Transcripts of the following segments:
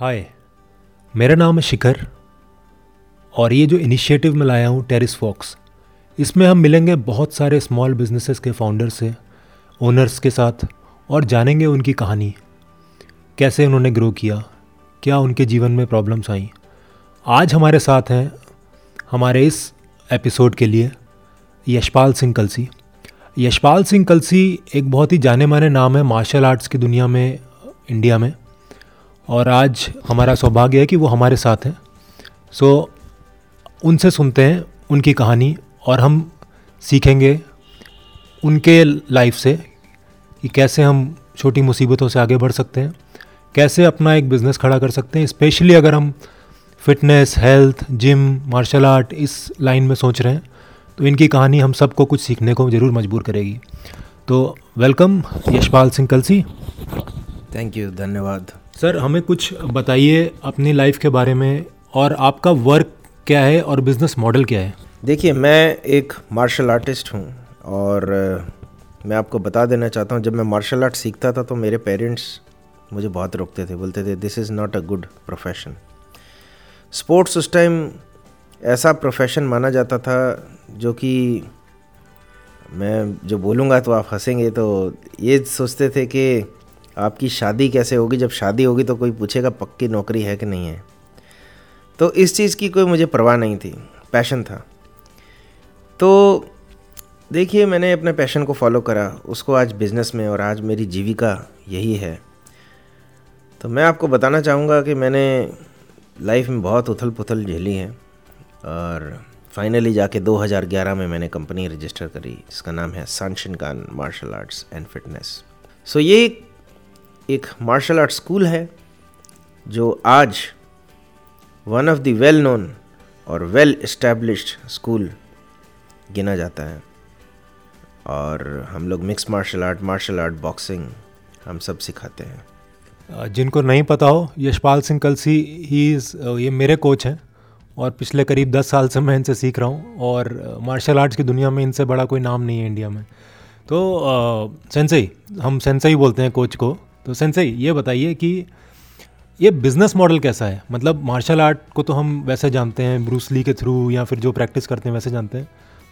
हाय, मेरा नाम है शिखर और ये जो इनिशिएटिव मैं लाया हूँ टेरिस फॉक्स इसमें हम मिलेंगे बहुत सारे स्मॉल बिजनेसेस के फाउंडर से ओनर्स के साथ और जानेंगे उनकी कहानी, कैसे उन्होंने ग्रो किया, क्या उनके जीवन में प्रॉब्लम्स आई। आज हमारे साथ हैं हमारे इस एपिसोड के लिए यशपाल सिंह कलसी। यशपाल सिंह कलसी एक बहुत ही जाने माने नाम है मार्शल आर्ट्स की दुनिया में इंडिया में। और आज हमारा सौभाग्य है कि वो हमारे साथ हैं। सो उनसे सुनते हैं उनकी कहानी और हम सीखेंगे उनके लाइफ से कि कैसे हम छोटी मुसीबतों से आगे बढ़ सकते हैं, कैसे अपना एक बिज़नेस खड़ा कर सकते हैं। स्पेशली अगर हम fitness health gym martial art इस लाइन में सोच रहे हैं तो इनकी कहानी हम सबको कुछ सीखने को ज़रूर मजबूर करेगी। तो welcome Yashpal Singh Kalsi. Thank you धन्यवाद। सर, हमें कुछ बताइए अपनी लाइफ के बारे में और आपका वर्क क्या है और बिज़नेस मॉडल क्या है? देखिए, मैं एक मार्शल आर्टिस्ट हूँ और मैं आपको बता देना चाहता हूँ, जब मैं मार्शल आर्ट सीखता था तो मेरे पेरेंट्स मुझे बहुत रोकते थे, बोलते थे this is not a good profession sports उस टाइम ऐसा प्रोफेशन माना जाता था, जो कि मैं जो बोलूँगा तो आप हंसेंगे तो ये सोचते थे कि आपकी शादी कैसे होगी? जब शादी होगी तो कोई पूछेगा पक्की नौकरी है कि नहीं है। तो इस चीज़ की कोई मुझे परवाह नहीं थी। पैशन था। तो देखिए, मैंने अपने पैशन को फॉलो करा। उसको आज बिज़नेस में और आज मेरी जीविका यही है। तो मैं आपको बताना चाहूँगा कि मैंने लाइफ में बहुत उथल पुथल झेली है और फाइनली जाके 2011 में मैंने कंपनी रजिस्टर करी। जिसका नाम है Sanshin Kan martial arts and fitness so ये एक मार्शल आर्ट स्कूल है, जो आज one of the well known और वेल इस्टेब्लिश्ड स्कूल गिना जाता है। और हम लोग mix martial art martial art boxing हम सब सिखाते हैं। जिनको नहीं पता हो, यशपाल सिंह कलसी ही ये मेरे कोच हैं, और पिछले करीब दस साल से मैं इनसे सीख रहा हूँ, और मार्शल आर्ट्स की दुनिया में इनसे बड़ा कोई नाम नहीं है इंडिया में। तो सेंसई हम सेंसई बोलते हैं कोच को। तो सेंसई ये बताइए कि ये बिज़नेस मॉडल कैसा है? मतलब मार्शल आर्ट को तो हम वैसे जानते हैं ब्रूसली के थ्रू या फिर जो प्रैक्टिस करते हैं वैसे जानते हैं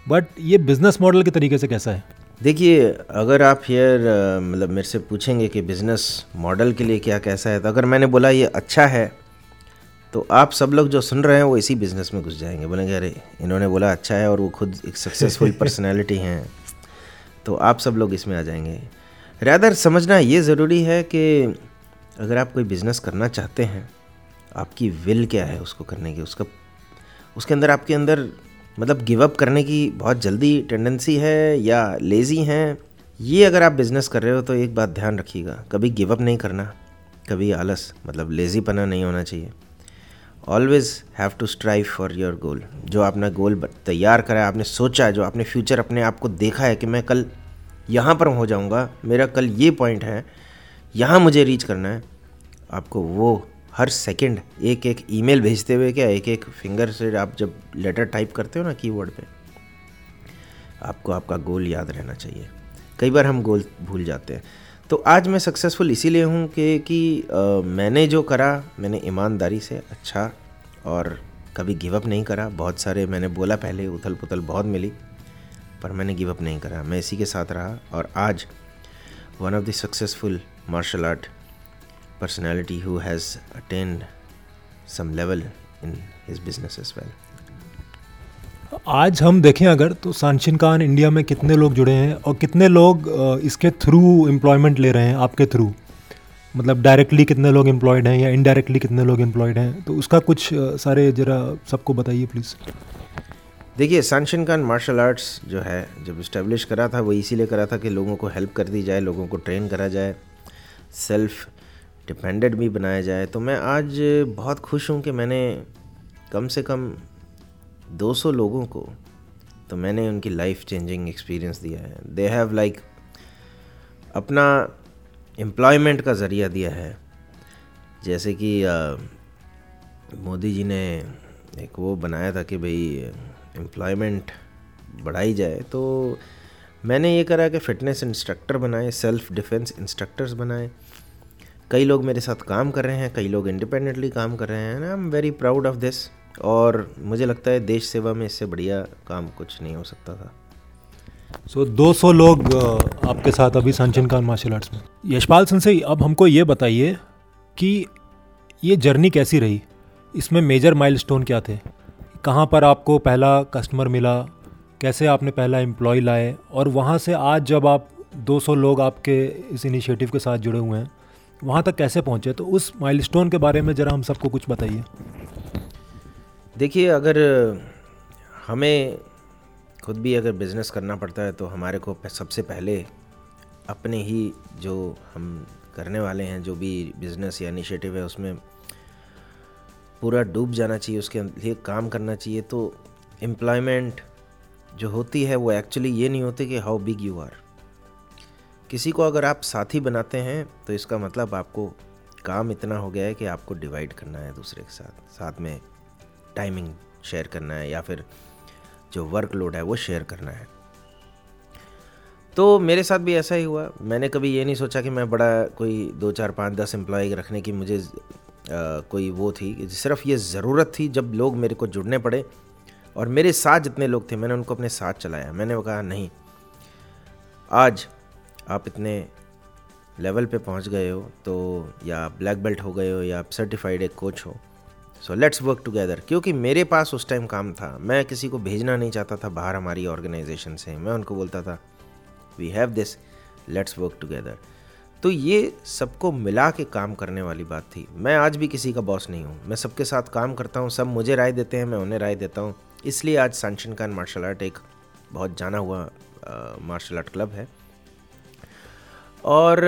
बट ये बिज़नेस मॉडल के तरीके से कैसा है? देखिए अगर आप यार मतलब मेरे से पूछेंगे कि बिज़नेस मॉडल के लिए क्या कैसा है तो अगर मैंने बोला ये अच्छा है तो आप सब लोग जो सुन रहे हैं वो इसी बिज़नेस में घुस जाएँगे। बोलेंगे अरे इन्होंने बोला अच्छा है और वो खुद एक सक्सेसफुल पर्सनैलिटी हैं। तो आप सब लोग इसमें आ जाएँगे। रैदर, समझना ये ज़रूरी है कि अगर आप कोई बिज़नेस करना चाहते हैं, आपकी विल क्या है उसको करने की? उसका, उसके अंदर, आपके अंदर मतलब गिव अप करने की बहुत जल्दी टेंडेंसी है या लेज़ी हैं? ये अगर आप बिज़नेस कर रहे हो तो एक बात ध्यान रखिएगा, कभी गिव अप नहीं करना, कभी आलस मतलब लेज़ी पना नहीं होना चाहिए। Always have to strive for your goal जो आपने गोल तैयार करा है, आपने सोचा है, जो आपने फ्यूचर अपने आप को देखा है कि मैं कल यहाँ पर हो जाऊँगा। मेरा कल ये पॉइंट है यहाँ मुझे रीच करना है। आपको वो हर सेकंड एक एक ईमेल भेजते हुए क्या एक एक फिंगर से आप जब लेटर टाइप करते हो ना कीबोर्ड पे आपको आपका गोल याद रहना चाहिए। कई बार हम गोल भूल जाते हैं। तो आज मैं सक्सेसफुल इसीलिए हूँ कि कि आ, मैंने जो करा मैंने ईमानदारी से अच्छा और कभी गिव अप नहीं करा। बहुत सारे मैंने बोला पहले उथल पुथल बहुत मिली। पर मैंने गिव अप नहीं करा। मैं इसी के साथ रहा और आज one of the successful martial art personality who has attained some level in his business as well. आज हम देखें अगर तो सांशिन खान इंडिया में कितने लोग जुड़े हैं और कितने लोग इसके थ्रू एम्प्लॉयमेंट ले रहे हैं, आपके थ्रू मतलब डायरेक्टली कितने लोग एम्प्लॉयड हैं या इनडायरेक्टली कितने लोग एम्प्लॉयड हैं? तो उसका कुछ सारे ज़रा सबको बताइए प्लीज़ देखिए सनशन खान मार्शल आर्ट्स जो है, जब इस्टेब्लिश करा था, वो इसीलिए करा था कि लोगों को हेल्प कर दी जाए, लोगों को ट्रेन करा जाए सेल्फ डिपेंडेंट भी बनाया जाए। तो मैं आज बहुत खुश हूँ कि मैंने कम से कम 200 लोगों को तो मैंने उनकी लाइफ चेंजिंग एक्सपीरियंस दिया है। दे हैव लाइक अपना एम्प्लॉयमेंट का ज़रिया दिया है। जैसे कि मोदी जी ने एक वो बनाया था कि भाई एम्प्लॉयमेंट बढ़ाई जाए तो मैंने ये करा कि फ़िटनेस इंस्ट्रक्टर बनाए सेल्फ डिफेंस इंस्ट्रक्टर्स बनाए। कई लोग मेरे साथ काम कर रहे हैं कई लोग इंडिपेंडेंटली काम कर रहे हैं I am very proud of this और मुझे लगता है देश सेवा में इससे बढ़िया काम कुछ नहीं हो सकता था। सो so, 200 लोग आपके साथ अभी संचन खान मार्शल आर्ट्स में। यशपाल सिंह से अब हमको ये बताइए कि ये जर्नी कैसी रही? इसमें मेजर माइलस्टोन क्या थे? कहाँ पर आपको पहला कस्टमर मिला? कैसे आपने पहला एम्प्लॉय लाए? और वहाँ से आज जब आप 200 लोग आपके इस इनिशिएटिव के साथ जुड़े हुए हैं, वहाँ तक कैसे पहुँचे? तो उस माइलस्टोन के बारे में ज़रा हम सबको कुछ बताइए। देखिए, अगर हमें खुद भी अगर बिज़नेस करना पड़ता है तो हमारे को सबसे पहले अपने ही जो हम करने वाले हैं, जो भी बिज़नेस या इनिशिएटिव है, उसमें पूरा डूब जाना चाहिए, उसके लिए काम करना चाहिए तो एम्प्लॉयमेंट जो होती है, वो एक्चुअली ये नहीं होती कि हाउ बिग यू आर किसी को अगर आप साथी बनाते हैं तो इसका मतलब आपको काम इतना हो गया है कि आपको डिवाइड करना है दूसरे के साथ साथ में टाइमिंग शेयर करना है या फिर जो वर्कलोड है, वो शेयर करना है. तो मेरे साथ भी ऐसा ही हुआ. मैंने कभी ये नहीं सोचा कि मैं बड़ा कोई दो चार पाँच दस एम्प्लॉय रखने की मुझे कोई वो थी, सिर्फ़ ये ज़रूरत थी जब लोग मेरे को जुड़ने पड़े और मेरे साथ जितने लोग थे, मैंने उनको अपने साथ चलाया। मैंने वो कहा, नहीं, आज आप इतने लेवल पे पहुँच गए हो तो या ब्लैक बेल्ट हो गए हो, या आप सर्टिफाइड एक कोच हो सो लेट्स वर्क टुगेदर क्योंकि मेरे पास उस टाइम काम था। मैं किसी को भेजना नहीं चाहता था बाहर हमारी ऑर्गेनाइजेशन से। मैं उनको बोलता था we have this let's work together तो ये सबको मिला के काम करने वाली बात थी। मैं आज भी किसी का बॉस नहीं हूँ। मैं सबके साथ काम करता हूँ सब मुझे राय देते हैं मैं उन्हें राय देता हूँ। इसलिए आज सनशन खान मार्शल आर्ट एक बहुत जाना हुआ मार्शल आर्ट क्लब है। और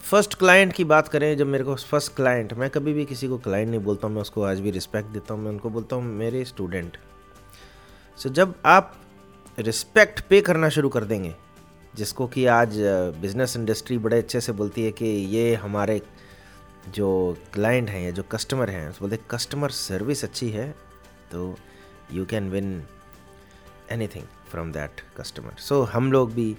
फ़र्स्ट क्लाइंट की बात करें जब मेरे को फ़र्स्ट क्लाइंट मैं कभी भी किसी को क्लाइंट नहीं बोलता हूँ मैं उसको आज भी रिस्पेक्ट देता हूँ मैं उनको बोलता हूँ मेरे स्टूडेंट सो so, जब आप रिस्पेक्ट पे करना शुरू कर देंगे जिसको कि आज बिज़नेस इंडस्ट्री बड़े अच्छे से बोलती है कि ये हमारे जो क्लाइंट हैं या जो कस्टमर हैं बोलते कस्टमर सर्विस अच्छी है तो you can win anything from that customer so हम लोग भी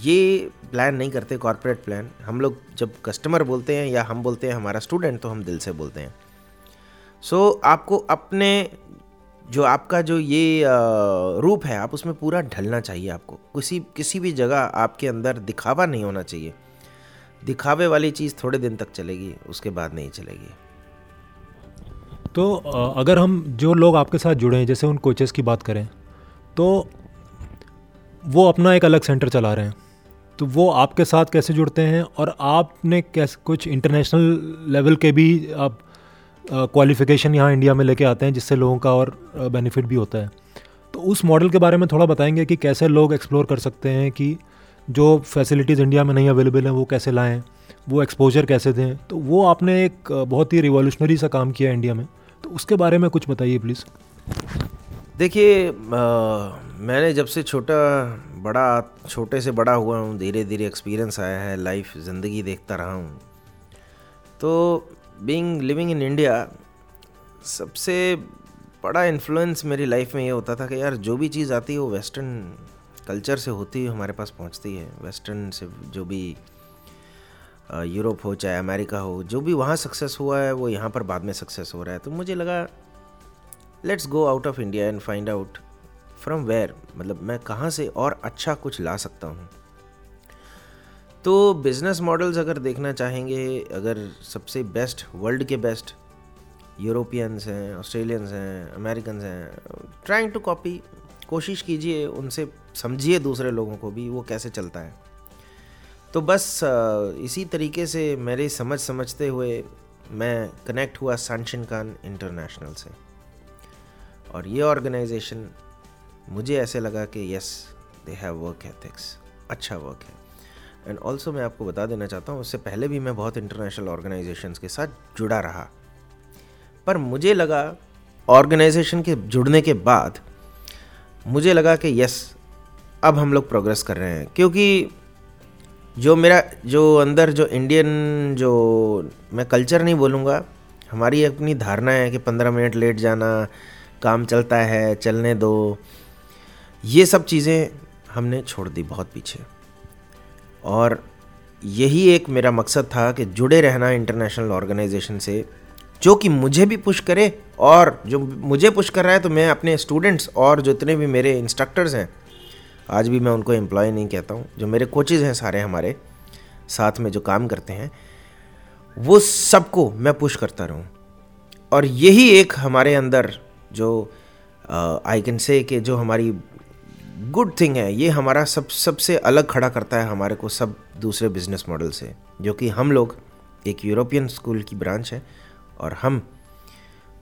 ये प्लान नहीं करते कॉरपोरेट प्लान हम लोग जब कस्टमर बोलते हैं या हम बोलते हैं हमारा स्टूडेंट तो हम दिल से बोलते हैं। सो so, आपको अपने जो आपका जो ये रूप है, आप उसमें पूरा ढलना चाहिए आपको। किसी किसी भी जगह आपके अंदर दिखावा नहीं होना चाहिए। दिखावे वाली चीज़ थोड़े दिन तक चलेगी, उसके बाद नहीं चलेगी। तो अगर हम जो लोग आपके साथ जुड़े हैं, जैसे उन कोचेस की बात करें तो वो अपना एक अलग सेंटर चला रहे हैं। तो वो आपके साथ कैसे जुड़ते हैं और आपने कैसे, कुछ इंटरनेशनल लेवल के भी आप क्वालिफिकेशन यहाँ इंडिया में लेके आते हैं, जिससे लोगों का और बेनिफिट भी होता है। तो उस मॉडल के बारे में थोड़ा बताएँगे कि कैसे लोग एक्सप्लोर कर सकते हैं कि जो फैसिलिटीज़ इंडिया में नहीं अवेलेबल हैं, वो कैसे लाएँ, वो एक्सपोजर कैसे दें। तो वो आपने एक बहुत ही रिवॉल्यूशनरी सा काम किया इंडिया में। तो उसके बारे में कुछ बताइए प्लीज़ देखिए मैंने जब से छोटा, बड़ा, छोटे से बड़ा हुआ हूँ धीरे धीरे एक्सपीरियंस आया है लाइफ ज़िंदगी देखता रहा हूँ। तो बीइंग लिविंग इन इंडिया सबसे बड़ा इन्फ्लुएंस मेरी लाइफ में ये होता था कि यार जो भी चीज़ आती है वो वेस्टर्न कल्चर से होती है हमारे पास पहुँचती है। वेस्टर्न से जो भी यूरोप हो, चाहे अमेरिका हो, जो भी वहाँ सक्सेस हुआ है, वो यहाँ पर बाद में सक्सेस हो रहा है। तो मुझे लगा let's go out of India and find out from where मतलब मैं कहाँ से और अच्छा कुछ ला सकता हूँ। तो बिज़नेस मॉडल्स अगर देखना चाहेंगे, अगर सबसे बेस्ट वर्ल्ड के बेस्ट यूरोपियंस हैं ऑस्ट्रेलियंस हैं अमेरिकन हैं ट्राइंग टू कॉपी कोशिश कीजिए उनसे, समझिए दूसरे लोगों को भी वो कैसे चलता है। तो बस इसी तरीके से मेरे समझ समझते हुए मैं कनेक्ट हुआ सनशिन खान इंटरनेशनल से। और ये ऑर्गेनाइजेशन मुझे ऐसे लगा कि yes they have work ethics अच्छा वर्क है। एंड ऑल्सो मैं आपको बता देना चाहता हूँ, उससे पहले भी मैं बहुत इंटरनेशनल ऑर्गेनाइजेशंस के साथ जुड़ा रहा। पर मुझे लगा ऑर्गेनाइजेशन के जुड़ने के बाद, मुझे लगा कि यस अब हम लोग प्रोग्रेस कर रहे हैं। क्योंकि जो मेरा, जो अंदर जो इंडियन जो मैं कल्चर नहीं बोलूँगा, हमारी अपनी धारणा है कि पंद्रह मिनट लेट जाना, काम चलता है, चलने दो, ये सब चीज़ें हमने छोड़ दी बहुत पीछे। और यही एक मेरा मकसद था कि जुड़े रहना इंटरनेशनल ऑर्गेनाइजेशन से, जो कि मुझे भी पुश करे और जो मुझे पुश कर रहा है तो मैं अपने स्टूडेंट्स और जितने भी मेरे इंस्ट्रक्टर्स हैं, आज भी मैं उनको एम्प्लॉय नहीं कहता हूँ, जो मेरे कोचेज़ हैं सारे हमारे साथ में जो काम करते हैं, वो सबको मैं पुश करता रहूँ। और यही एक हमारे अंदर जो आई कैन से कि जो हमारी गुड थिंग है ये हमारा सब सबसे अलग खड़ा करता है हमारे को सब दूसरे बिज़नेस मॉडल से जो कि हम लोग एक यूरोपियन स्कूल की ब्रांच है और हम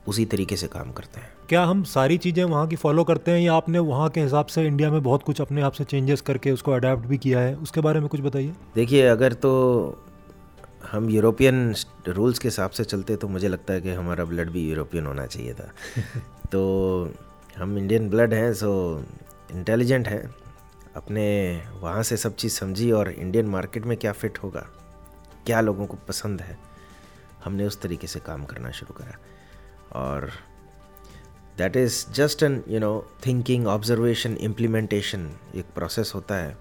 उसी तरीके से काम करते हैं। क्या हम सारी चीज़ें वहाँ की फॉलो करते हैं या आपने वहाँ के हिसाब से इंडिया में बहुत कुछ अपने आप से चेंजेस करके उसको अडेप्ट भी किया है? उसके बारे में कुछ बताइए। देखिए अगर तो हम यूरोपियन रूल्स के हिसाब से चलते तो मुझे लगता है कि हमारा ब्लड भी यूरोपियन होना चाहिए था। तो हम इंडियन ब्लड हैं सो इंटेलिजेंट हैं, अपने वहाँ से सब चीज़ समझी और इंडियन मार्केट में क्या फ़िट होगा, क्या लोगों को पसंद है, हमने उस तरीके से काम करना शुरू करा। और that is just an you know thinking observation implementation एक प्रोसेस होता है।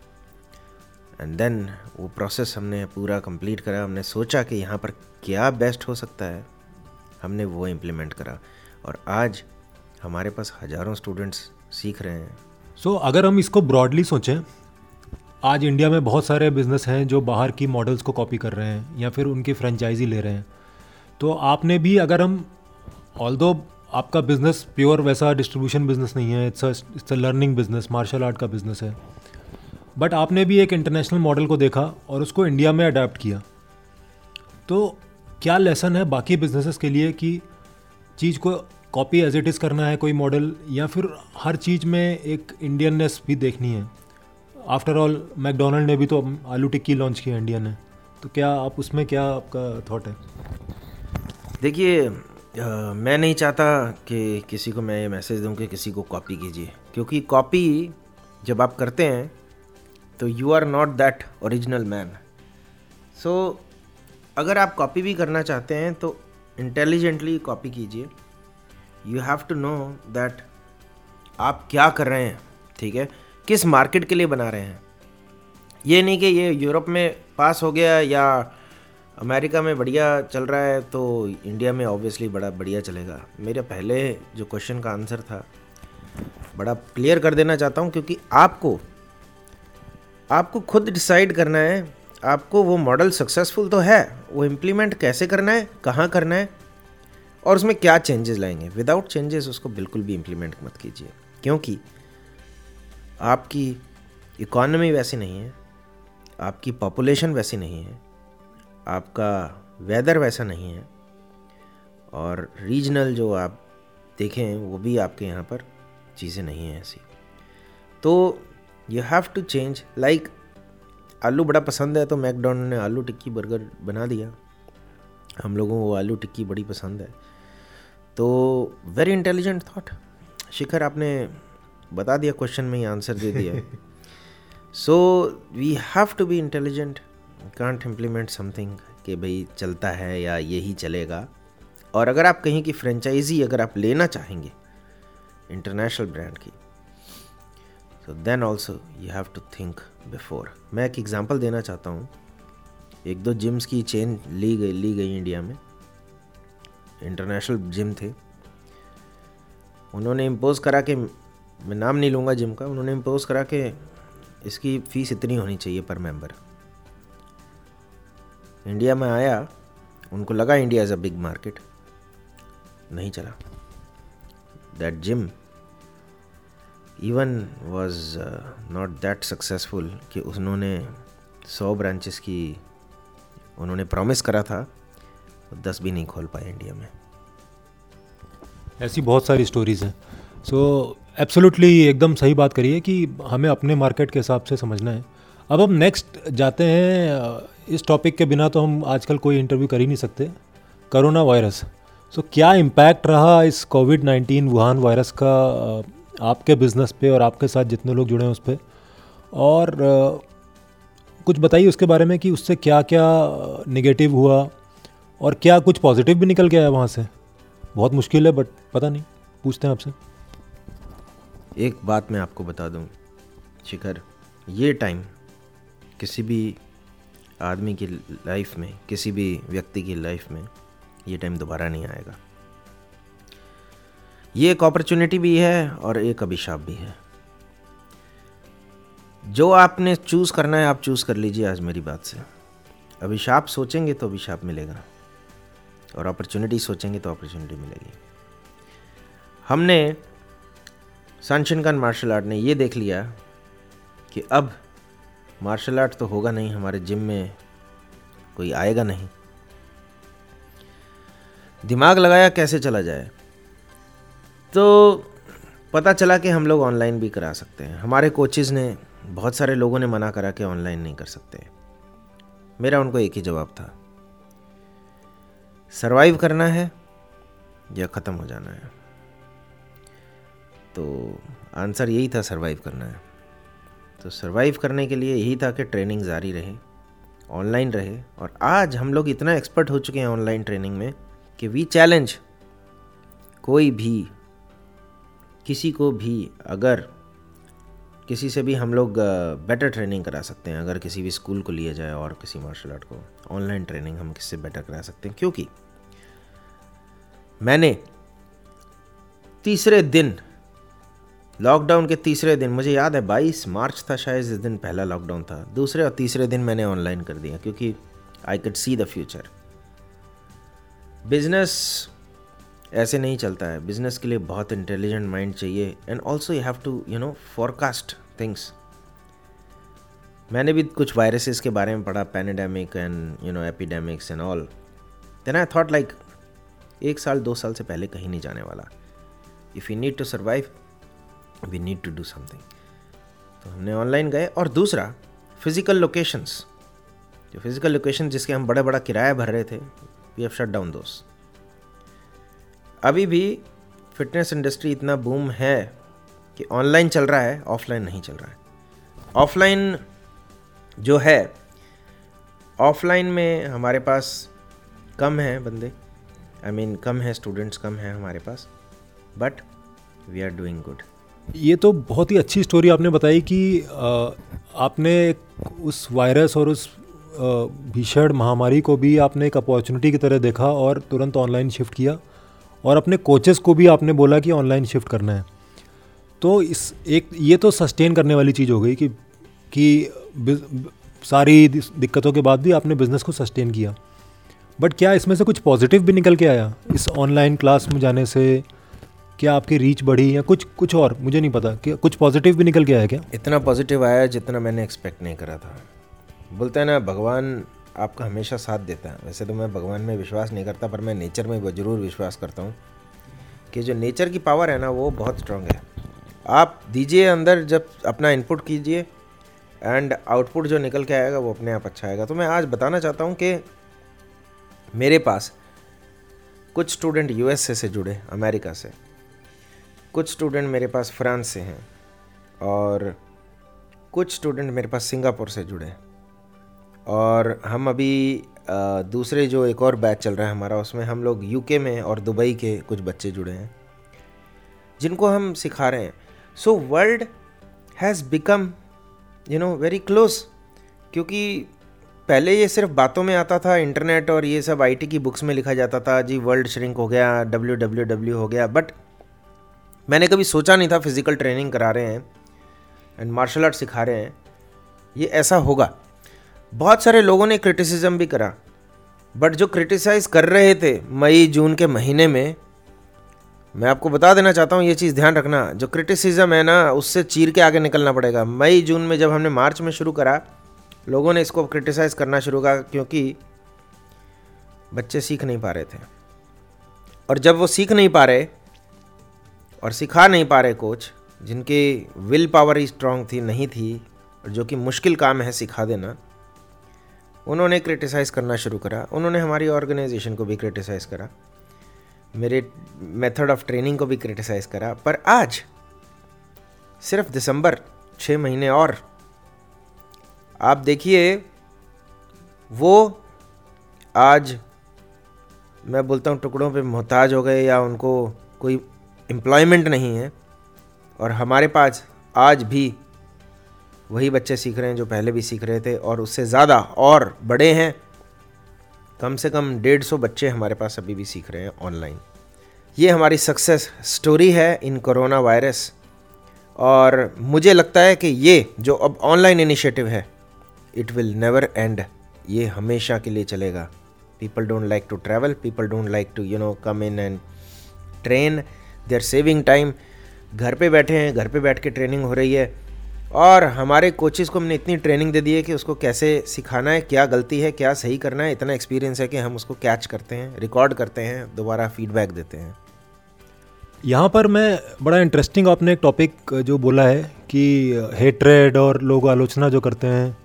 एंड देन वो प्रोसेस हमने पूरा कंप्लीट करा, हमने सोचा कि यहाँ पर क्या बेस्ट हो सकता है, हमने वो इम्प्लीमेंट करा। और आज हमारे पास हज़ारों स्टूडेंट्स सीख रहे हैं। सो so, अगर हम इसको ब्रॉडली सोचें आज इंडिया में बहुत सारे बिज़नेस हैं जो बाहर की मॉडल्स को कॉपी कर रहे हैं या फिर उनकी फ्रेंचाइजी ले रहे हैं। तो आपने भी अगर हम ऑल आपका बिज़नेस प्योर वैसा डिस्ट्रीब्यूशन बिज़नेस नहीं है it's it's a learning business martial art का बिज़नेस है बट आपने भी एक इंटरनेशनल मॉडल को देखा और उसको इंडिया में अडेप्ट किया तो क्या लेसन है बाकी बिजनेसेस के लिए कि चीज़ को कॉपी एज इट इज़ करना है कोई मॉडल या फिर हर चीज़ में एक इंडियननेस भी देखनी है। आफ्टर ऑल मैकडोनल्ड ने भी तो आलू टिक्की लॉन्च किया इंडिया ने। तो क्या आप उसमें क्या आपका थॉट है? देखिए मैं नहीं चाहता कि किसी को मैं ये मैसेज दूँ कि किसी को कॉपी कीजिए। क्योंकि कॉपी जब आप करते हैं तो you are not that original man so अगर आप कॉपी भी करना चाहते हैं तो इंटेलिजेंटली कॉपी कीजिए। You have to know that आप क्या कर रहे हैं, ठीक है? किस मार्केट के लिए बना रहे हैं? ये नहीं कि ये यूरोप में पास हो गया या अमेरिका में बढ़िया चल रहा है तो इंडिया में ऑब्वियसली बड़ा बढ़िया चलेगा। मेरे पहले जो क्वेश्चन का आंसर था, बड़ा क्लियर कर देना चाहता हूँ क्योंकि आपको आपको खुद डिसाइड करना है, आपको वो मॉडल सक्सेसफुल तो है, वो इम्प्लीमेंट कैसे करना है, कहाँ करना है और उसमें क्या चेंजेस लाएँगे? विदाउट चेंजेस उसको बिल्कुल भी इम्प्लीमेंट मत कीजिए। क्योंकि आपकी इकॉनमी वैसी नहीं है, आपकी पॉपुलेशन वैसी नहीं है, आपका वेदर वैसा नहीं है और रीजनल जो आप देखें, वो भी आपके यहाँ पर चीज़ें नहीं हैं ऐसी। तो you have to change like आलू बड़ा पसंद है तो मैकडोनल्ड ने आलू टिक्की बर्गर बना दिया। हम लोगों को आलू टिक्की बड़ी पसंद है। तो वेरी इंटेलिजेंट थाट शिखर आपने बता दिया क्वेश्चन में ही आंसर दे दिया। So we have to be intelligent can't implement something कि भाई चलता है या यही चलेगा। और अगर आप कहीं की फ्रेंचाइजी अगर आप लेना चाहेंगे इंटरनेशनल ब्रांड की तो then also you have to think before मैं एक एग्ज़ाम्पल देना चाहता हूँ। एक दो जिम्स की चेन ली गई ली गई इंडिया में। इंटरनेशनल जिम थे। उन्होंने इम्पोज़ करा कि, मैं नाम नहीं लूँगा जिम का, उन्होंने इम्पोज़ करा कि इसकी फ़ीस इतनी होनी चाहिए पर मेंबर इंडिया में आया, उनको लगा India is a big market नहीं चला। That gym even was not that successful कि उन्होंने सौ ब्रांचेस की, उन्होंने प्रॉमिस करा था। दस भी नहीं खोल पाए इंडिया में। ऐसी बहुत सारी स्टोरीज़ हैं। सो एब्सोल्युटली एकदम सही बात करिए कि हमें अपने मार्केट के हिसाब से समझना है। अब हम नेक्स्ट जाते हैं इस टॉपिक के बिना तो हम आजकल कोई इंटरव्यू कर ही नहीं सकते। करोना वायरस सो क्या इम्पैक्ट रहा इस कोविड नाइन्टीन वुहान वायरस का आपके बिज़नेस पे और आपके साथ जितने लोग जुड़े हैं उस पर और कुछ बताइए उसके बारे में कि उससे क्या क्या निगेटिव हुआ और क्या कुछ पॉजिटिव भी निकल गया है वहाँ से? बहुत मुश्किल है बट पता नहीं। पूछते हैं आपसे। एक बात मैं आपको बता दूँ, शिखर। ये टाइम किसी भी आदमी की लाइफ में, किसी भी व्यक्ति की लाइफ में ये टाइम दोबारा नहीं आएगा। ये एक अपॉर्चुनिटी भी है और एक अभिशाप भी है। जो आपने चूज़ करना है, आप चूज़ कर लीजिए आज मेरी बात से। अभिशाप सोचेंगे तो अभिशाप मिलेगा। और अपॉर्चुनिटी सोचेंगे तो अपॉर्चुनिटी मिलेगी। हमने सनशिनकन मार्शल आर्ट ने ये देख लिया कि अब मार्शल आर्ट तो होगा नहीं, हमारे जिम में कोई आएगा नहीं। दिमाग लगाया कैसे चला जाए? तो पता चला कि हम लोग ऑनलाइन भी करा सकते हैं। हमारे कोचेज़ ने, बहुत सारे लोगों ने मना करा कि ऑनलाइन नहीं कर सकते। मेरा उनको एक ही जवाब था। सरवाइव करना है या ख़त्म हो जाना है? तो आंसर यही था, सरवाइव करना है। तो सरवाइव करने के लिए यही था कि ट्रेनिंग जारी रहे, ऑनलाइन रहे। और आज हम लोग इतना एक्सपर्ट हो चुके हैं ऑनलाइन ट्रेनिंग में कि वी चैलेंज कोई भी, किसी को भी अगर किसी से भी हम लोग बेटर ट्रेनिंग करा सकते हैं। अगर किसी भी स्कूल को लिया जाए और किसी मार्शल आर्ट को ऑनलाइन ट्रेनिंग हम किससे बेटर करा सकते हैं? क्योंकि मैंने तीसरे दिन लॉकडाउन के तीसरे दिन, मुझे याद है 22 मार्च था शायद, जिस दिन पहला लॉकडाउन था। दूसरे और तीसरे दिन मैंने ऑनलाइन कर दिया, क्योंकि I could see the future business ऐसे नहीं चलता है। बिज़नेस के लिए बहुत इंटेलिजेंट माइंड चाहिए। And also you have to you know forecast things मैंने भी कुछ वायरसेस के बारे में पढ़ा pandemic and you know epidemics and all then I thought like एक साल, दो साल से पहले कहीं नहीं जाने वाला। If you need to survive we need to do something तो हमने ऑनलाइन गए और दूसरा फ़िज़िकल लोकेशंस जो फ़िज़िकल लोकेशन जिसके हम बड़ा बड़ा किराया भर रहे थे वी हैव शट डाउन दोस्त अभी भी फिटनेस इंडस्ट्री इतना बूम है कि ऑनलाइन चल रहा है ऑफलाइन नहीं चल रहा है। ऑफलाइन जो है ऑफलाइन में हमारे पास कम है बंदे। आई I मीन mean, कम है स्टूडेंट्स कम है हमारे पास but we are doing good ये तो बहुत ही अच्छी स्टोरी आपने बताई कि आपने उस वायरस और उस भीषण महामारी को भी आपने एक अपॉर्चुनिटी की तरह देखा और तुरंत ऑनलाइन शिफ्ट किया। और अपने कोचेस को भी आपने बोला कि ऑनलाइन शिफ्ट करना है। तो इस एक, ये तो सस्टेन करने वाली चीज़ हो गई कि कि सारी दिक्कतों के बाद भी आपने बिज़नेस को सस्टेन किया। बट क्या इसमें से कुछ पॉजिटिव भी निकल के आया? इस ऑनलाइन क्लास में जाने से क्या आपकी रीच बढ़ी या कुछ कुछ और? मुझे नहीं पता। कि कुछ पॉजिटिव भी निकल के आया क्या? इतना पॉजिटिव आया जितना मैंने एक्सपेक्ट नहीं करा था। बोलते हैं ना, भगवान आपका हमेशा साथ देता है। वैसे तो मैं भगवान में विश्वास नहीं करता, पर मैं नेचर में ज़रूर विश्वास करता हूँ कि जो नेचर की पावर है ना, वो बहुत स्ट्रांग है। आप दीजिए अंदर जब अपना इनपुट कीजिए एंड आउटपुट जो निकल के आएगा, वो अपने आप अच्छा आएगा। तो मैं आज बताना चाहता हूँ कि मेरे पास कुछ स्टूडेंट यूएसए से जुड़े अमेरिका से। कुछ स्टूडेंट मेरे पास फ्रांस से हैं और कुछ स्टूडेंट मेरे पास सिंगापुर से जुड़े। और हम अभी दूसरे जो एक और बैच चल रहा है हमारा, उसमें हम लोग यूके में और दुबई के कुछ बच्चे जुड़े हैं, जिनको हम सिखा रहे हैं। So world has become you know very close क्योंकि पहले ये सिर्फ़ बातों में आता था इंटरनेट और ये सब आईटी की बुक्स में लिखा जाता था, जी वर्ल्ड श्रिंक हो गया डब्ल्यू डब्ल्यू डब्ल्यू हो गया बट मैंने कभी सोचा नहीं था फ़िज़िकल ट्रेनिंग करा रहे हैं एंड मार्शल आर्ट सिखा रहे हैं। ये ऐसा होगा। बहुत सारे लोगों ने क्रिटिसिज्म भी करा। बट जो क्रिटिसाइज कर रहे थे मई, जून के महीने में, मैं आपको बता देना चाहता हूँ, ये चीज़ ध्यान रखना। जो क्रिटिसिज्म है ना, उससे चीर के आगे निकलना पड़ेगा। मई, जून में जब हमने मार्च में शुरू करा, लोगों ने इसको क्रिटिसाइज करना शुरू करा, क्योंकि बच्चे सीख नहीं पा रहे थे। और जब वो सीख नहीं पा रहे, और सिखा नहीं पा रहे कोच जिनकी विल पावर ही स्ट्रांग थी, नहीं थी, और जो कि मुश्किल काम है सिखा देना उन्होंने क्रिटिसाइज़ करना शुरू करा। उन्होंने हमारी ऑर्गेनाइजेशन को भी क्रिटिसाइज़ करा। मेरे मेथड ऑफ़ ट्रेनिंग को भी क्रिटिसाइज़ करा। पर आज, सिर्फ़ दिसंबर छः महीने और, आप देखिए, वो आज, मैं बोलता हूँ टुकड़ों पे मोहताज हो गए या उनको कोई एम्प्लॉयमेंट नहीं है, और हमारे पास आज भी वही बच्चे सीख रहे हैं जो पहले भी सीख रहे थे और उससे ज़्यादा और बड़े हैं। कम से कम डेढ़ सौ बच्चे हमारे पास अभी भी सीख रहे हैं ऑनलाइन ये हमारी सक्सेस स्टोरी है इन कोरोना वायरस और मुझे लगता है कि ये जो अब ऑनलाइन इनिशिएटिव है इट विल नेवर एंड ये हमेशा के लिए चलेगा। People don't like to travel people don't like to you know come in and train they are saving time घर पे बैठे हैं, घर पे बैठ के ट्रेनिंग हो रही है। और हमारे कोचेज़ को हमने इतनी ट्रेनिंग दे दी है कि उसको कैसे सिखाना है, क्या गलती है, क्या सही करना है, इतना एक्सपीरियंस है कि हम उसको कैच करते हैं रिकॉर्ड करते हैं, दोबारा फीडबैक देते हैं। यहाँ पर मैं बड़ा इंटरेस्टिंग आपने एक टॉपिक जो बोला है कि हेट्रेड और लोग आलोचना जो करते हैं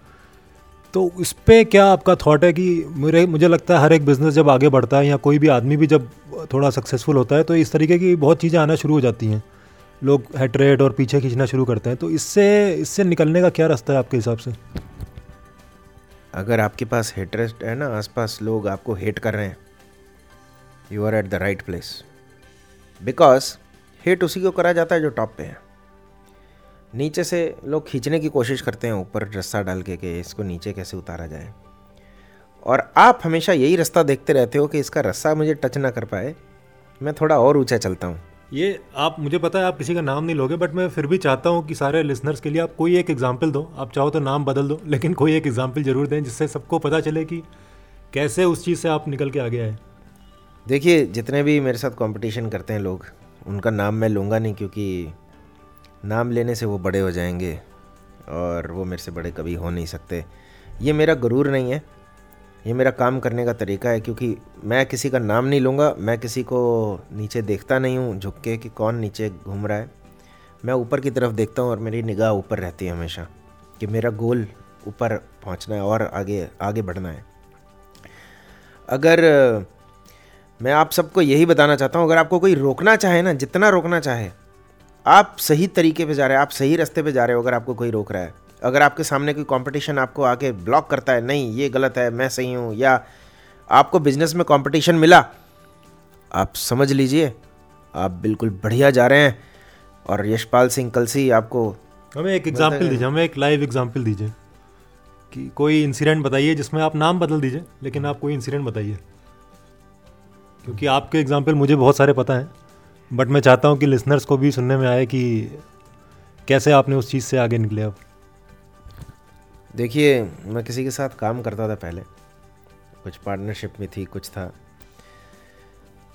तो इस पर क्या आपका थॉट है कि मेरे, मुझे लगता है हर एक बिज़नेस जब आगे बढ़ता है या कोई भी आदमी भी जब थोड़ा सक्सेसफुल होता है तो इस तरीके की बहुत चीज़ें आना शुरू हो जाती हैं। लोग हेटरेट और पीछे खींचना शुरू करते हैं। तो इससे इससे निकलने का क्या रास्ता है आपके हिसाब से? अगर आपके पास हेटरेस्ट है ना, आसपास लोग आपको हेट कर रहे हैं you are at the right place because hate उसी को करा जाता है जो टॉप पे है। नीचे से लोग खींचने की कोशिश करते हैं, ऊपर रस्सा डाल के कि इसको नीचे कैसे उतारा जाए। और आप हमेशा यही रास्ता देखते रहते हो कि इसका रस्सा मुझे टच ना कर पाए, मैं थोड़ा और ऊँचा चलता हूँ। ये आप, मुझे पता है आप किसी का नाम नहीं लोगे बट मैं फिर भी चाहता हूँ कि सारे लिसनर्स के लिए आप कोई एक एग्ज़ाम्पल दो। आप चाहो तो नाम बदल दो, लेकिन कोई एक एग्ज़ाम्पल ज़रूर दें जिससे सबको पता चले कि कैसे उस चीज़ से आप निकल के आगे आए। देखिए, जितने भी मेरे साथ कंपटीशन करते हैं लोग, उनका नाम मैं लूँगा नहीं क्योंकि नाम लेने से वो बड़े हो जाएँगे और वो मेरे से बड़े कभी हो नहीं सकते। ये मेरा गुरूर नहीं है ये मेरा काम करने का तरीका है, क्योंकि मैं किसी का नाम नहीं लूँगा, मैं किसी को नीचे देखता नहीं हूँ, झुक के कि कौन नीचे घूम रहा है। मैं ऊपर की तरफ़ देखता हूँ और मेरी निगाह ऊपर रहती है हमेशा, कि मेरा गोल ऊपर पहुँचना है और आगे आगे बढ़ना है। अगर मैं आप सबको यही बताना चाहता हूँ, अगर आपको कोई रोकना चाहे ना, जितना रोकना चाहे, आप सही तरीके पे जा रहे हैं, आप सही रास्ते पे जा रहे हो, अगर आपको कोई रोक रहा है अगर आपके सामने कोई कंपटीशन आपको आके ब्लॉक करता है नहीं ये गलत है मैं सही हूँ या आपको बिज़नेस में कंपटीशन मिला आप समझ लीजिए आप बिल्कुल बढ़िया जा रहे हैं। और यशपाल सिंह कलसी आपको हमें एक एग्ज़ाम्पल दीजिए हमें एक लाइव एग्ज़ाम्पल दीजिए कि कोई इंसिडेंट बताइए जिसमें आप नाम बदल दीजिए लेकिन आप कोई इंसिडेंट बताइए। क्योंकि आपके एग्ज़ाम्पल मुझे बहुत सारे पता हैं बट मैं चाहता हूँ कि लिसनर्स को भी सुनने में आए कि कैसे आपने उस चीज़ से आगे निकले अब। देखिए, मैं किसी के साथ काम करता था पहले। कुछ पार्टनरशिप में थी, कुछ था।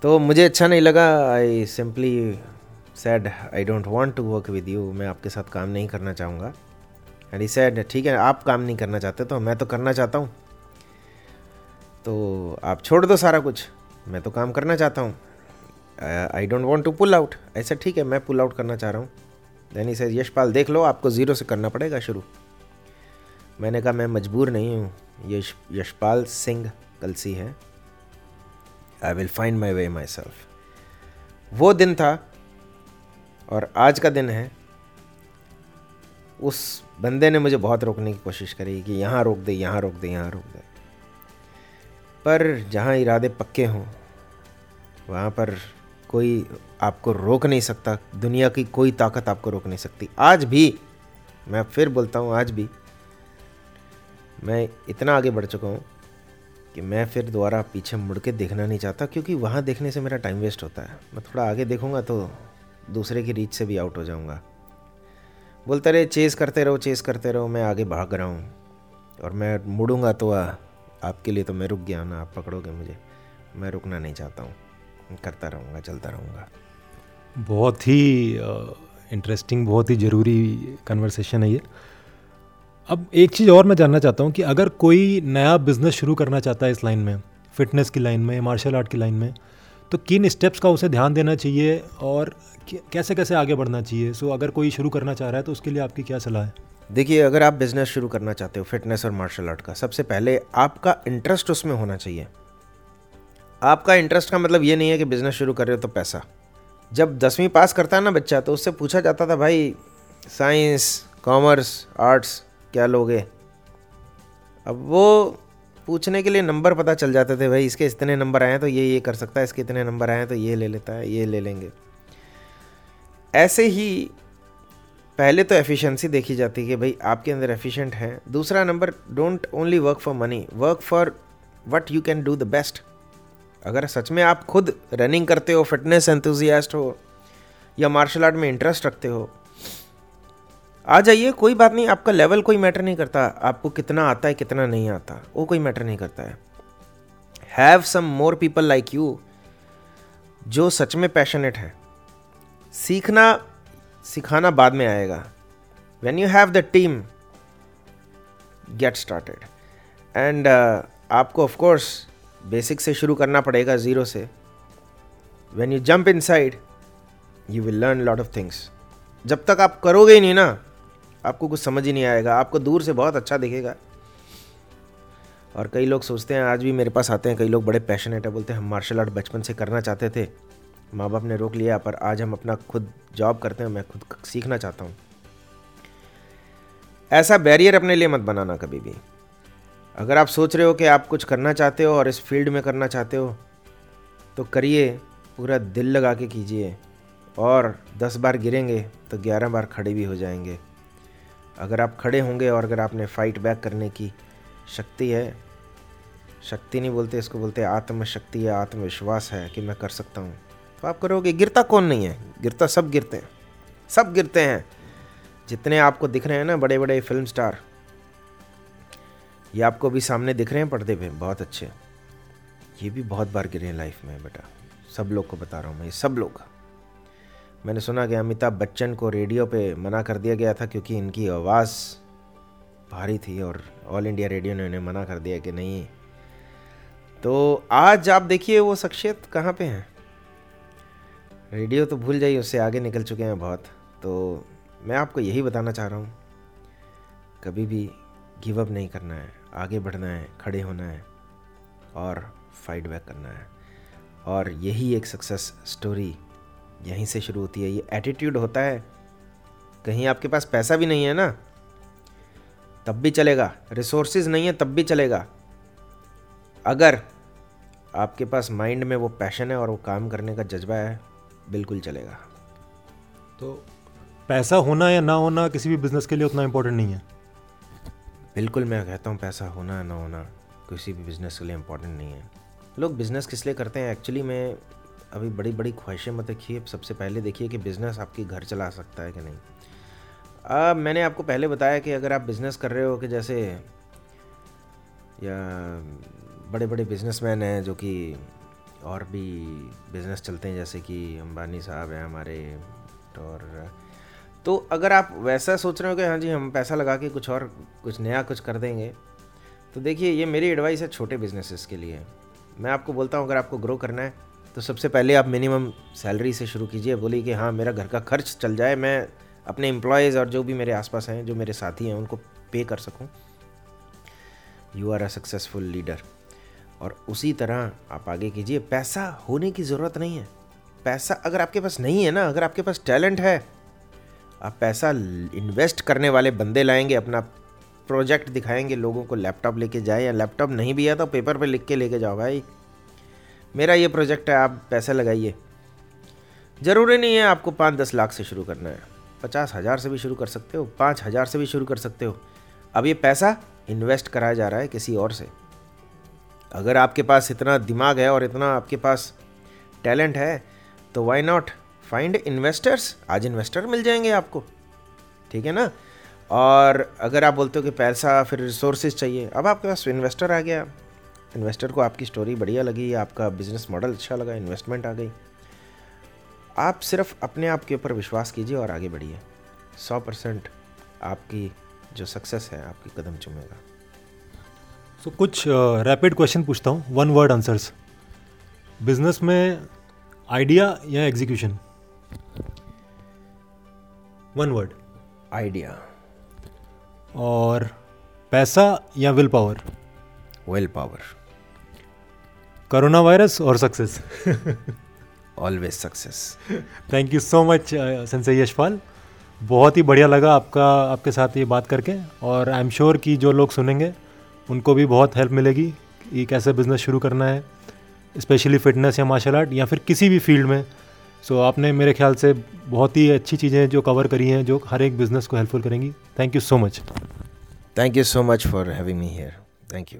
तो मुझे अच्छा नहीं लगा। I simply said I don't want to work with you मैं आपके साथ काम नहीं करना चाहूँगा. एंड ई सैड ठीक है, आप काम नहीं करना चाहते तो मैं तो करना चाहता हूँ। तो आप छोड़ दो सारा कुछ। मैं तो काम करना चाहता हूँ। I don't want to pull out ऐसा ठीक है, मैं पुल आउट करना चाह रहा हूँ. दैन से यशपाल, देख लो, आपको ज़ीरो से करना पड़ेगा शुरू. मैंने कहा, मैं मजबूर नहीं हूँ। यश, यशपाल सिंह कलसी है। I will find my way myself वो दिन था, और आज का दिन है। उस बंदे ने मुझे बहुत रोकने की कोशिश करी कि यहाँ रोक दे, यहाँ रोक दे, यहाँ रोक दे। पर जहाँ इरादे पक्के हों, वहाँ पर कोई आपको रोक नहीं सकता। दुनिया की कोई ताकत आपको रोक नहीं सकती। आज भी, मैं फिर बोलता हूँ, आज भी मैं इतना आगे बढ़ चुका हूँ कि मैं फिर दोबारा पीछे मुड़ के देखना नहीं चाहता क्योंकि वहाँ देखने से मेरा टाइम वेस्ट होता है। मैं थोड़ा आगे देखूँगा तो दूसरे की रीच से भी आउट हो जाऊँगा। बोलते रहे चेस करते रहो चेस करते रहो मैं आगे भाग रहा हूँ और मैं मुड़ूँगा तो आ, आपके लिए तो मैं रुक गया ना आप पकड़ोगे मुझे। मैं रुकना नहीं चाहता हूँ। करता रहूँगा चलता रहूँगा। बहुत ही इंटरेस्टिंग बहुत ही ज़रूरी कन्वर्सेशन है ये। अब एक चीज़ और मैं जानना चाहता हूँ कि अगर कोई नया बिज़नेस शुरू करना चाहता है इस लाइन में फिटनेस की लाइन में मार्शल आर्ट की लाइन में तो किन स्टेप्स का उसे ध्यान देना चाहिए और कैसे कैसे आगे बढ़ना चाहिए? सो अगर कोई शुरू करना चाह रहा है तो उसके लिए आपकी क्या सलाह है? देखिए, अगर आप बिज़नेस शुरू करना चाहते हो फिटनेस और मार्शल आर्ट का, सबसे पहले आपका इंटरेस्ट उसमें होना चाहिए। आपका इंटरेस्ट का मतलब ये नहीं है कि बिज़नेस शुरू कर रहे हो तो पैसा। जब दसवीं पास करता है ना बच्चा तो उससे पूछा जाता था, भाई साइंस कॉमर्स आर्ट्स क्या लोगे अब वो पूछने के लिए नंबर पता चल जाते थे, भाई, इसके इतने नंबर आए हैं तो ये ये कर सकता है, इसके इतने नंबर आए हैं तो ये ले लेता है, ये ले लेंगे। ऐसे ही पहले तो एफिशिएंसी देखी जाती है कि, भाई, आपके अंदर एफिशिएंट है। दूसरा number don't only work for money work for what you can do the best अगर सच में आप खुद रनिंग करते हो फिटनेस एंथुजियास्ट हो, या मार्शल आर्ट में इंटरेस्ट रखते हो आ जाइए, कोई बात नहीं, आपका लेवल कोई मैटर नहीं करता। आपको कितना आता है, कितना नहीं आता, वो कोई मैटर नहीं करता है। Have some more people like you जो सच में पैशनेट है। सीखना, सिखाना बाद में आएगा। When you have the team get started and आपको ऑफकोर्स बेसिक से शुरू करना पड़ेगा ज़ीरो से। When you jump inside you will learn lot of things जब तक आप करोगे ही नहीं ना आपको कुछ समझ ही नहीं आएगा, आपको दूर से बहुत अच्छा दिखेगा। और कई लोग सोचते हैं, आज भी मेरे पास आते हैं, कई लोग बड़े पैशनेट है, बोलते हैं, हम मार्शल आर्ट बचपन से करना चाहते थे माँ बाप ने रोक लिया, पर आज हम अपना खुद जॉब करते हैं, मैं खुद सीखना चाहता हूँ। ऐसा बैरियर अपने लिए मत बनाना कभी भी। अगर आप सोच रहे हो कि आप कुछ करना चाहते हो और इस फ़ील्ड में करना चाहते हो तो करिए, पूरा दिल लगा के कीजिए। और दस बार गिरेंगे तो ग्यारह बार खड़े भी हो जाएँगे। अगर आप खड़े होंगे और अगर आपने फाइट बैक करने की शक्ति है, शक्ति नहीं बोलते, इसको बोलते आत्मशक्ति या आत्मविश्वास है कि मैं कर सकता हूँ। तो आप करोगे, गिरता कौन नहीं है? गिरता सब गिरते हैं। सब गिरते हैं। जितने आपको दिख रहे हैं ना बड़े बड़े फ़िल्म स्टार ये आपको भी सामने दिख रहे हैं पर्दे पे, बहुत अच्छे। ये भी बहुत बार गिरे हैं लाइफ में, बेटा। सब लोग को बता रहा हूँ मैं, ये सब लोग। मैंने सुना कि अमिताभ बच्चन को रेडियो पे मना कर दिया गया था क्योंकि इनकी आवाज़ भारी थी और ऑल इंडिया रेडियो ने उन्हें मना कर दिया कि नहीं। तो आज आप देखिए वो शख्सियत कहाँ पे हैं? रेडियो तो भूल जाइए, उससे आगे निकल चुके हैं बहुत। तो मैं आपको यही बताना चाह रहा हूँ, कभी भी गिव अप नहीं करना है, आगे बढ़ना है, खड़े होना है और फाइट बैक करना है। और यही एक सक्सेस स्टोरी यहीं से शुरू होती है। ये एटीट्यूड होता है। कहीं आपके पास पैसा भी नहीं है ना तब भी चलेगा। रिसोर्सेज नहीं है तब भी चलेगा। अगर आपके पास माइंड में वो पैशन है और वो काम करने का जज्बा है बिल्कुल चलेगा। तो पैसा होना या ना होना किसी भी बिज़नेस के लिए उतना इम्पोर्टेंट नहीं है। बिल्कुल मैं कहता हूँ पैसा होना ना होना किसी भी बिज़नेस के लिए इम्पोर्टेंट नहीं है। लोग बिज़नेस किस लिए करते हैं? एक्चुअली में अभी बड़ी बड़ी ख्वाहिशें मत रखिए। सबसे पहले देखिए कि बिज़नेस आपकी घर चला सकता है कि नहीं। आ, मैंने आपको पहले बताया कि अगर आप बिज़नेस कर रहे हो कि जैसे या बड़े बड़े बिजनेसमैन हैं जो कि और भी बिज़नेस चलते हैं जैसे कि अंबानी साहब हैं हमारे और तो अगर आप वैसा सोच रहे हो कि हाँ जी हम पैसा लगा के कुछ और कुछ नया कुछ कर देंगे तो देखिए ये मेरी एडवाइस है छोटे बिजनेसेस के लिए। मैं आपको बोलता हूँ अगर आपको ग्रो करना है तो सबसे पहले आप मिनिमम सैलरी से शुरू कीजिए, बोलिए कि हाँ मेरा घर का खर्च चल जाए, मैं अपने एम्प्लॉयज़ और जो भी मेरे आसपास हैं, जो मेरे साथी हैं, उनको पे कर सकूँ। You are a successful leader और उसी तरह आप आगे कीजिए। पैसा होने की ज़रूरत नहीं है। पैसा अगर आपके पास नहीं है ना, अगर आपके पास टैलेंट है, आप पैसा इन्वेस्ट करने वाले बंदे लाएँगे, अपना प्रोजेक्ट दिखाएँगे, लोगों को लैपटॉप लेके जाए या लैपटॉप नहीं भी है तो पेपर पे लिख के लेके जाओ भाई। मेरा ये प्रोजेक्ट है, आप पैसे लगाइए। ज़रूरी नहीं है आपको पाँच दस लाख से शुरू करना है। पचास हज़ार से भी शुरू कर सकते हो, पाँच हज़ार से भी शुरू कर सकते हो। अब ये पैसा इन्वेस्ट कराया जा रहा है किसी और से। अगर आपके पास इतना दिमाग है और इतना आपके पास टैलेंट है तो वाई नॉट फाइंड इन्वेस्टर्स आज इन्वेस्टर मिल जाएँगे आपको। ठीक है ना? और अगर आप बोलते हो कि पैसा, फिर रिसोर्सेज चाहिए, अब आपके पास इन्वेस्टर आ गया। इन्वेस्टर को आपकी स्टोरी बढ़िया लगी आपका बिज़नेस मॉडल अच्छा लगा इन्वेस्टमेंट आ गई। आप सिर्फ़ अपने आप के ऊपर विश्वास कीजिए और आगे बढ़िए। सौ परसेंट आपकी जो सक्सेस है आपकी कदम चुमेगा। सो so, कुछ रैपिड uh, क्वेश्चन पूछता हूँ। वन वर्ड आंसर्स बिज़नेस में आइडिया या एग्जीक्यूशन वन वर्ड आइडिया और पैसा या will power will power corona virus और success always success thank you so much Sanjay Yashpal बहुत ही बढ़िया लगा आपका आपके साथ ये बात करके और आई एम श्योर कि जो लोग सुनेंगे उनको भी बहुत हेल्प मिलेगी कि कैसे बिज़नेस शुरू करना है स्पेशली फिटनेस या मार्शल आर्ट या फिर किसी भी फ़ील्ड में। सो so, आपने मेरे ख्याल से बहुत ही अच्छी चीज़ें जो कवर करी हैं जो हर एक बिज़नेस को हेल्पफुल करेंगी। Thank you so much thank you so much for having me here thank you